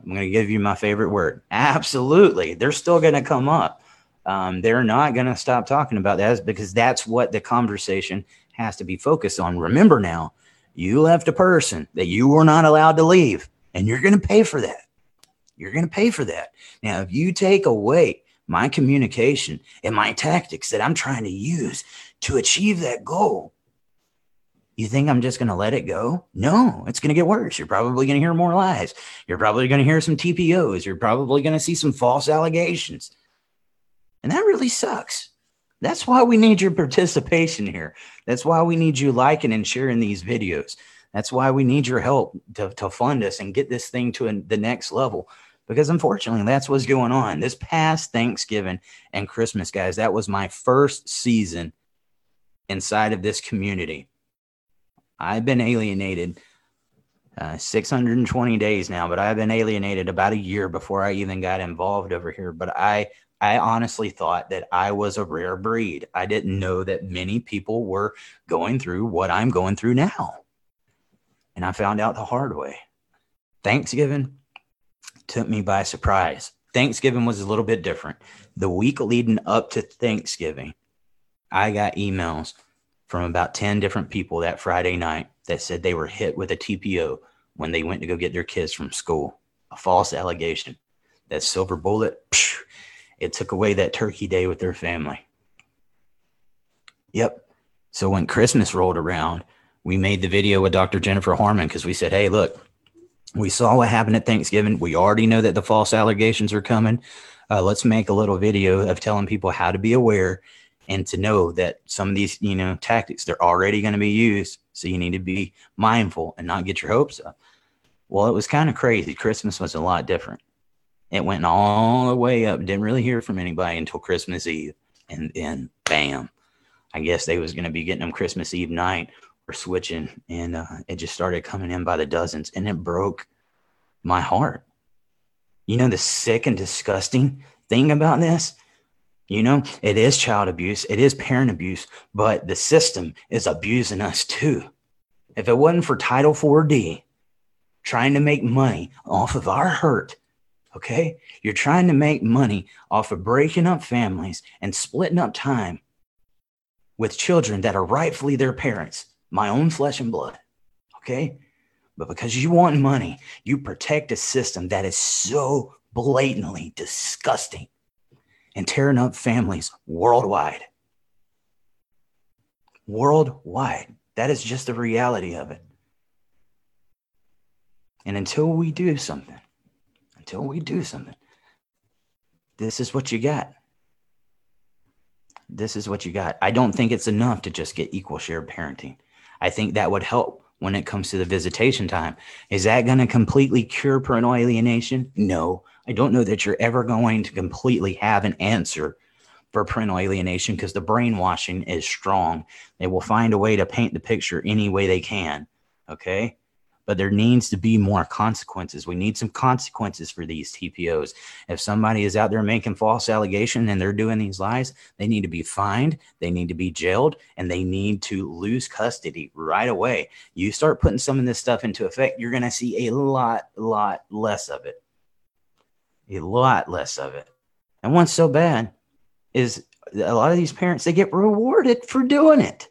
I'm going to give you my favorite word. Absolutely. They're still going to come up. Um, they're not going to stop talking about that because that's what the conversation has to be focused on. Remember now you left a person that you were not allowed to leave and you're going to pay for that you're going to pay for that now if you take away my communication and my tactics that I'm trying to use to achieve that goal. You think I'm just going to let it go? No, it's going to get worse. You're probably going to hear more lies. You're probably going to hear some TPOs. You're probably going to see some false allegations. And that really sucks. That's why we need your participation here. That's why we need you liking and sharing these videos. That's why we need your help to, to fund us and get this thing to a, the next level because unfortunately that's what's going on this past thanksgiving and christmas guys that was my first season inside of this community i've been alienated uh, 620 days now but i've been alienated about a year before i even got involved over here but i i honestly thought that i was a rare breed i didn't know that many people were going through what i'm going through now and i found out the hard way thanksgiving took me by surprise. Thanksgiving was a little bit different. The week leading up to Thanksgiving, I got emails from about 10 different people that Friday night that said they were hit with a TPO when they went to go get their kids from school. A false allegation. That silver bullet, phew, it took away that turkey day with their family. Yep. So when Christmas rolled around, we made the video with Dr. Jennifer Harman because we said, hey, look, we saw what happened at Thanksgiving. We already know that the false allegations are coming. Uh, let's make a little video of telling people how to be aware and to know that some of these, you know, tactics they're already going to be used. So you need to be mindful and not get your hopes up. Well, it was kind of crazy. Christmas was a lot different. It went all the way up. Didn't really hear from anybody until Christmas Eve, and then bam, I guess they was to be getting them Christmas Eve night or switching, and uh, it just started coming in by the dozens, and it broke my heart. You know the sick and disgusting thing about this? You know, it is child abuse, it is parent abuse, but the system is abusing us too. If it wasn't for Title 4D trying to make money off of our hurt, okay, you're trying to make money off of breaking up families and splitting up time with children that are rightfully their parents, my own flesh and blood, okay? But because you want money, you protect a system that is so blatantly disgusting and tearing up families worldwide. Worldwide. That is just the reality of it. And until we do something, until we do something, this is what you got. This is what you got. I don't think it's enough to just get equal share parenting. I think that would help when it comes to the visitation time. Is that going to completely cure parental alienation? No. I don't know that you're ever going to completely have an answer for parental alienation because the brainwashing is strong. They will find a way to paint the picture any way they can. Okay but there needs to be more consequences. We need some consequences for these TPOs. If somebody is out there making false allegation and they're doing these lies, they need to be fined, they need to be jailed, and they need to lose custody right away. You start putting some of this stuff into effect, you're going to see a lot, lot less of it. A lot less of it. And what's so bad is a lot of these parents, they get rewarded for doing it.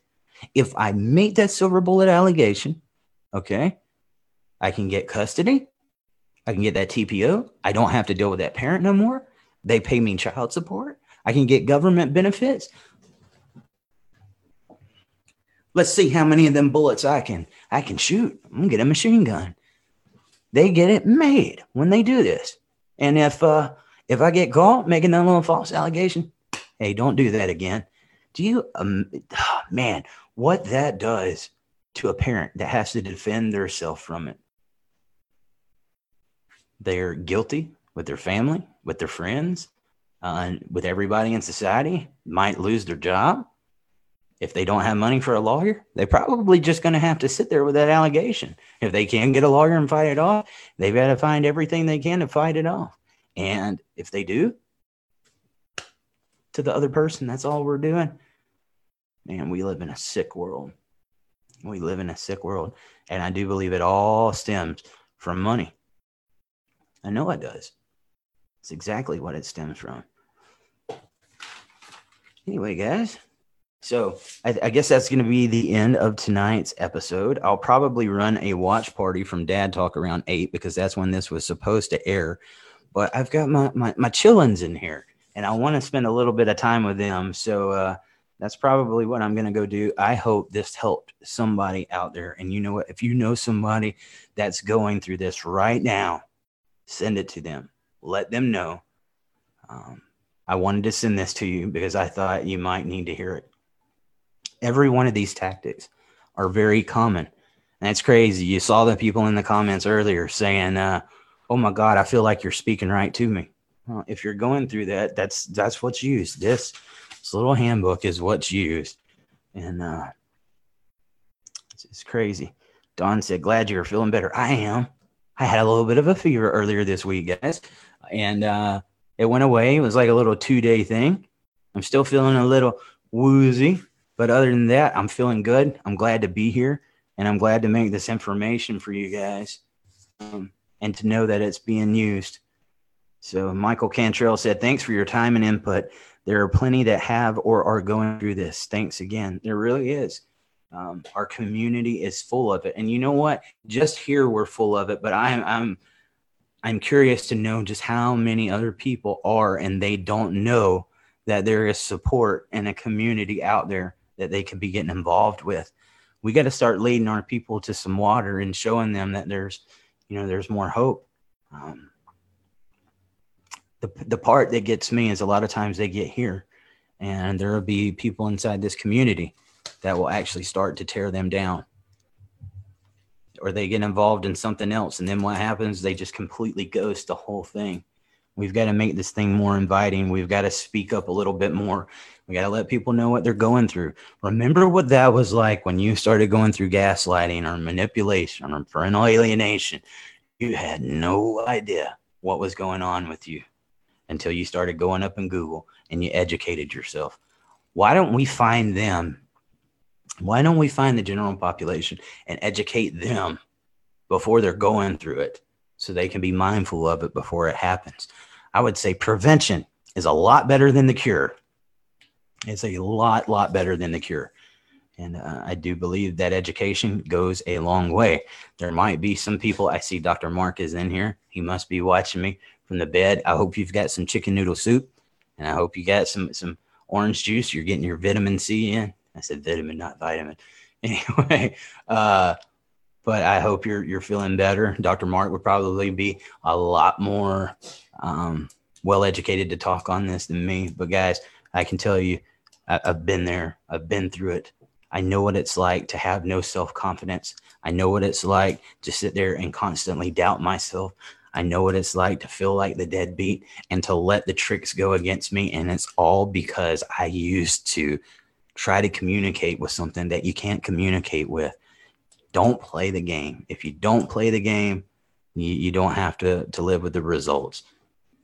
If I make that silver bullet allegation, okay, I can get custody. I can get that TPO. I don't have to deal with that parent no more. They pay me child support. I can get government benefits. Let's see how many of them bullets I can I can shoot. I'm gonna get a machine gun. They get it made when they do this. And if uh if I get caught making that little false allegation, hey, don't do that again. Do you um oh, man, what that does to a parent that has to defend themselves from it they're guilty with their family, with their friends, uh, with everybody in society, might lose their job. If they don't have money for a lawyer, they're probably just going to have to sit there with that allegation. If they can't get a lawyer and fight it off, they've got to find everything they can to fight it off. And if they do, to the other person, that's all we're doing. Man, we live in a sick world. We live in a sick world. And I do believe it all stems from money. I know it does. It's exactly what it stems from. Anyway, guys, so I, I guess that's going to be the end of tonight's episode. I'll probably run a watch party from Dad Talk around eight because that's when this was supposed to air. But I've got my my, my chillins in here, and I want to spend a little bit of time with them. So uh, that's probably what I'm going to go do. I hope this helped somebody out there. And you know what? If you know somebody that's going through this right now, send it to them. Let them know. Um, I wanted to send this to you because I thought you might need to hear it. Every one of these tactics are very common. That's crazy. You saw the people in the comments earlier saying, uh, "Oh my God, I feel like you're speaking right to me." Well, if you're going through that, that's that's what's used. This this little handbook is what's used, and uh, it's, it's crazy. Don said, "Glad you're feeling better." I am. I had a little bit of a fever earlier this week, guys, and uh, it went away. It was like a little two day thing. I'm still feeling a little woozy, but other than that, I'm feeling good. I'm glad to be here, and I'm glad to make this information for you guys um, and to know that it's being used. So, Michael Cantrell said, Thanks for your time and input. There are plenty that have or are going through this. Thanks again. There really is. Um, our community is full of it, and you know what? Just here we're full of it, but I'm I'm I'm curious to know just how many other people are, and they don't know that there is support and a community out there that they could be getting involved with. We got to start leading our people to some water and showing them that there's, you know, there's more hope. Um, the the part that gets me is a lot of times they get here, and there will be people inside this community that will actually start to tear them down. Or they get involved in something else. And then what happens? They just completely ghost the whole thing We've got to make this thing more inviting. We've got to speak up a little bit more. We got to let people know what they're going through. Remember what that was like when you started going through gaslighting or manipulation or parental alienation. You had no idea what was going on with you until you started going up in Google and you educated yourself. Why don't we find them? Why don't we find the general population and educate them before they're going through it so they can be mindful of it before it happens? I would say prevention is a lot better than the cure. It's a lot, lot better than the cure. And uh, I do believe that education goes a long way. There might be some people. I see Dr. Mark is in here. He must be watching me from the bed. I hope you've got some chicken noodle soup, and I hope you got some some orange juice. You're getting your vitamin C in. I said vitamin, not vitamin. Anyway, uh, but I hope you're you're feeling better. Dr. Mark would probably be a lot more um, well educated to talk on this than me. But guys, I can tell you, I, I've been there. I've been through it. I know what it's like to have no self confidence. I know what it's like to sit there and constantly doubt myself. I know what it's like to feel like the deadbeat and to let the tricks go against me. And it's all because I used to try to communicate with something that you can't communicate with. Don't play the game. If you don't play the game, you, you don't have to, to live with the results.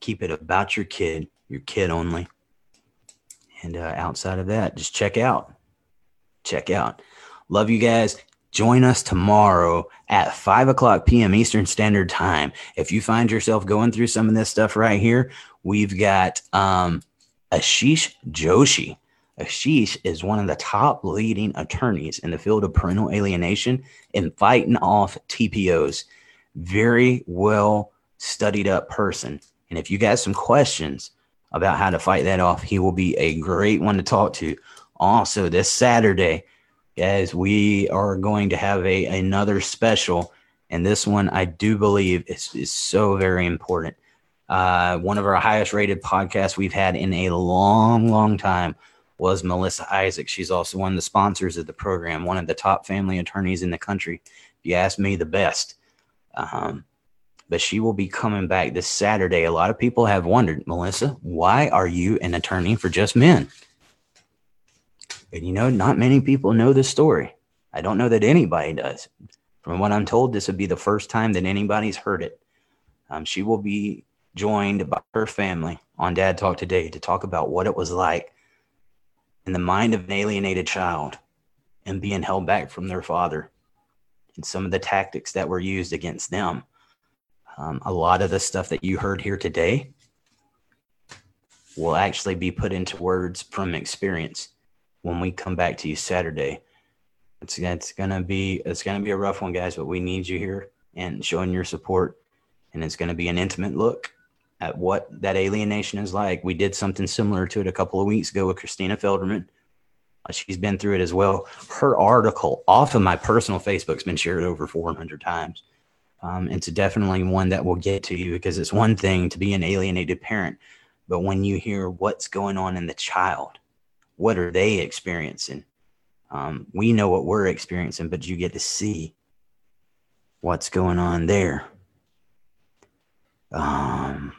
Keep it about your kid, your kid only. And uh, outside of that, just check out. Check out. Love you guys. Join us tomorrow at 5 o'clock p.m. Eastern Standard Time. If you find yourself going through some of this stuff right here, we've got um, Ashish Joshi. Ashish is one of the top leading attorneys in the field of parental alienation and fighting off TPOs. Very well studied up person. And if you got some questions about how to fight that off, he will be a great one to talk to. Also, this Saturday, guys, we are going to have a another special, and this one I do believe is, is so very important. Uh, one of our highest rated podcasts we've had in a long, long time was Melissa Isaac. She's also one of the sponsors of the program, one of the top family attorneys in the country. If you ask me, the best. Um, but she will be coming back this Saturday. A lot of people have wondered, Melissa, why are you an attorney for just men? And you know, not many people know this story. I don't know that anybody does. From what I'm told, this would be the first time that anybody's heard it. Um, she will be joined by her family on Dad Talk today to talk about what it was like in the mind of an alienated child and being held back from their father and some of the tactics that were used against them. Um, a lot of the stuff that you heard here today will actually be put into words from experience when we come back to you Saturday. It's, it's gonna be it's gonna be a rough one, guys, but we need you here and showing your support. And it's gonna be an intimate look at what that alienation is like. We did something similar to it a couple of weeks ago with Christina Felderman. Uh, she's been through it as well. Her article off of my personal Facebook's been shared over 400 times. Um, it's definitely one that will get to you because it's one thing to be an alienated parent, but when you hear what's going on in the child, what are they experiencing? Um, we know what we're experiencing, but you get to see what's going on there. Um,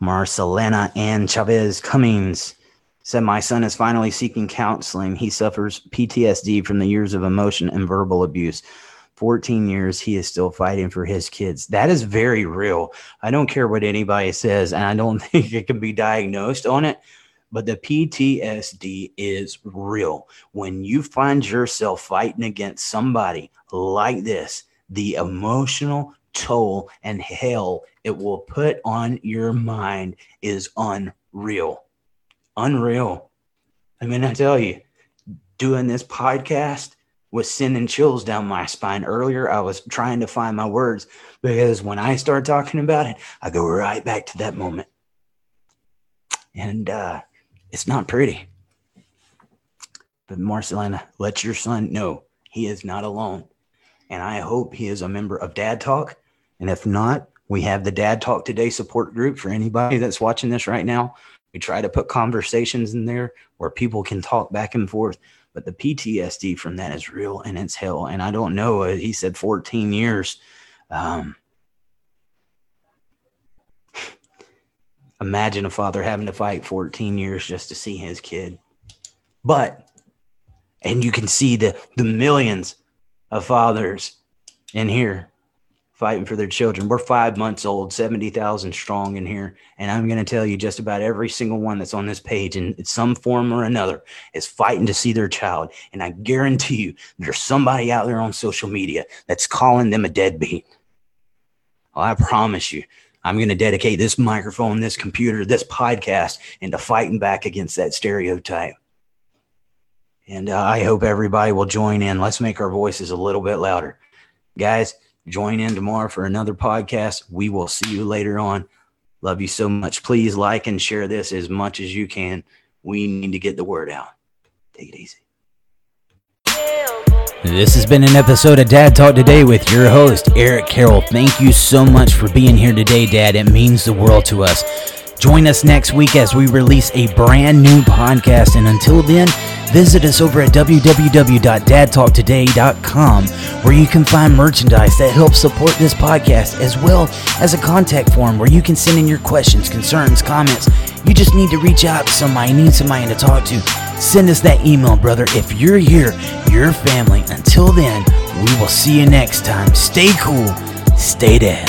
Marcelena Ann Chavez Cummings said, My son is finally seeking counseling. He suffers PTSD from the years of emotion and verbal abuse. 14 years, he is still fighting for his kids. That is very real. I don't care what anybody says, and I don't think it can be diagnosed on it, but the PTSD is real. When you find yourself fighting against somebody like this, the emotional toll and hell it will put on your mind is unreal. Unreal. I mean, I tell you, doing this podcast was sending chills down my spine. Earlier, I was trying to find my words because when I start talking about it, I go right back to that moment. And uh, it's not pretty. But Marcelina, let your son know he is not alone. And I hope he is a member of Dad Talk. And if not, we have the Dad Talk Today support group for anybody that's watching this right now. We try to put conversations in there where people can talk back and forth. But the PTSD from that is real and it's hell. And I don't know. uh, He said 14 years. Um, Imagine a father having to fight 14 years just to see his kid. But, and you can see the, the millions of fathers in here fighting for their children. We're five months old, 70,000 strong in here. And I'm going to tell you just about every single one that's on this page in some form or another is fighting to see their child. And I guarantee you, there's somebody out there on social media that's calling them a deadbeat. Well, I promise you, I'm going to dedicate this microphone, this computer, this podcast into fighting back against that stereotype. And uh, I hope everybody will join in. Let's make our voices a little bit louder. Guys, join in tomorrow for another podcast. We will see you later on. Love you so much. Please like and share this as much as you can. We need to get the word out. Take it easy. This has been an episode of Dad Talk Today with your host, Eric Carroll. Thank you so much for being here today, Dad. It means the world to us. Join us next week as we release a brand new podcast. And until then, visit us over at www.dadtalktoday.com where you can find merchandise that helps support this podcast as well as a contact form where you can send in your questions, concerns, comments. You just need to reach out to somebody, need somebody to talk to. Send us that email, brother. If you're here, your family. Until then, we will see you next time. Stay cool, stay dead.